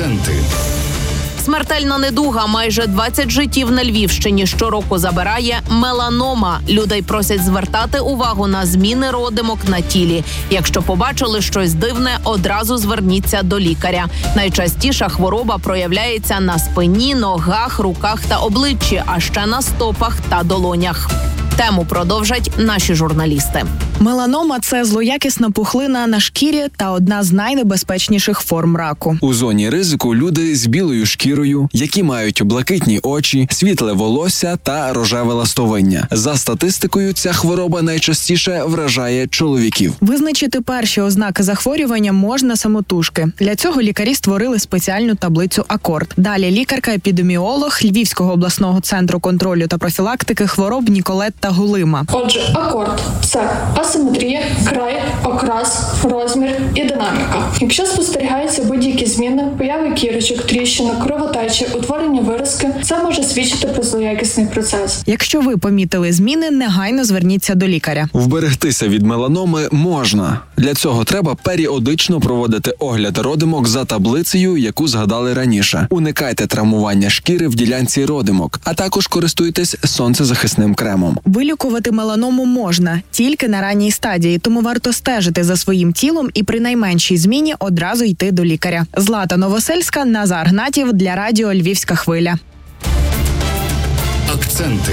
Акценти. Смертельна недуга майже 20 життів на Львівщині щороку забирає меланома. Людей просять звертати увагу на зміни родимок на тілі. Якщо побачили щось дивне, одразу зверніться до лікаря. Найчастіша хвороба проявляється на спині, ногах, руках та обличчі, а ще на стопах та долонях. Тему продовжать наші журналісти. Меланома це злоякісна пухлина на шкірі та одна з найнебезпечніших форм раку. У зоні ризику люди з білою шкірою, які мають блакитні очі, світле волосся та рожеве ластовиння. За статистикою, ця хвороба найчастіше вражає чоловіків. Визначити перші ознаки захворювання можна самотужки. Для цього лікарі створили спеціальну таблицю Акорд. Далі лікарка-епідеміолог Львівського обласного центру контролю та профілактики хвороб Ніколетта Гулима. Отже, акорд це асиметрія, край, окрас, розмір і динаміка. Якщо спостерігаються будь-які зміни, появи кірочок, тріщинок, кровотечі, утворення виразки, це може свідчити про злоякісний процес. Якщо ви помітили зміни, негайно зверніться до лікаря. Вберегтися від меланоми можна. Для цього треба періодично проводити огляд родимок за таблицею, яку згадали раніше. Уникайте травмування шкіри в ділянці родимок, а також користуйтесь сонцезахисним кремом. Вилікувати меланому можна тільки на ранній стадії, тому варто стежити за своїм тілом і при найменшій зміні одразу йти до лікаря. Злата Новосельська, Назар Гнатів для радіо Львівська хвиля. Акценти.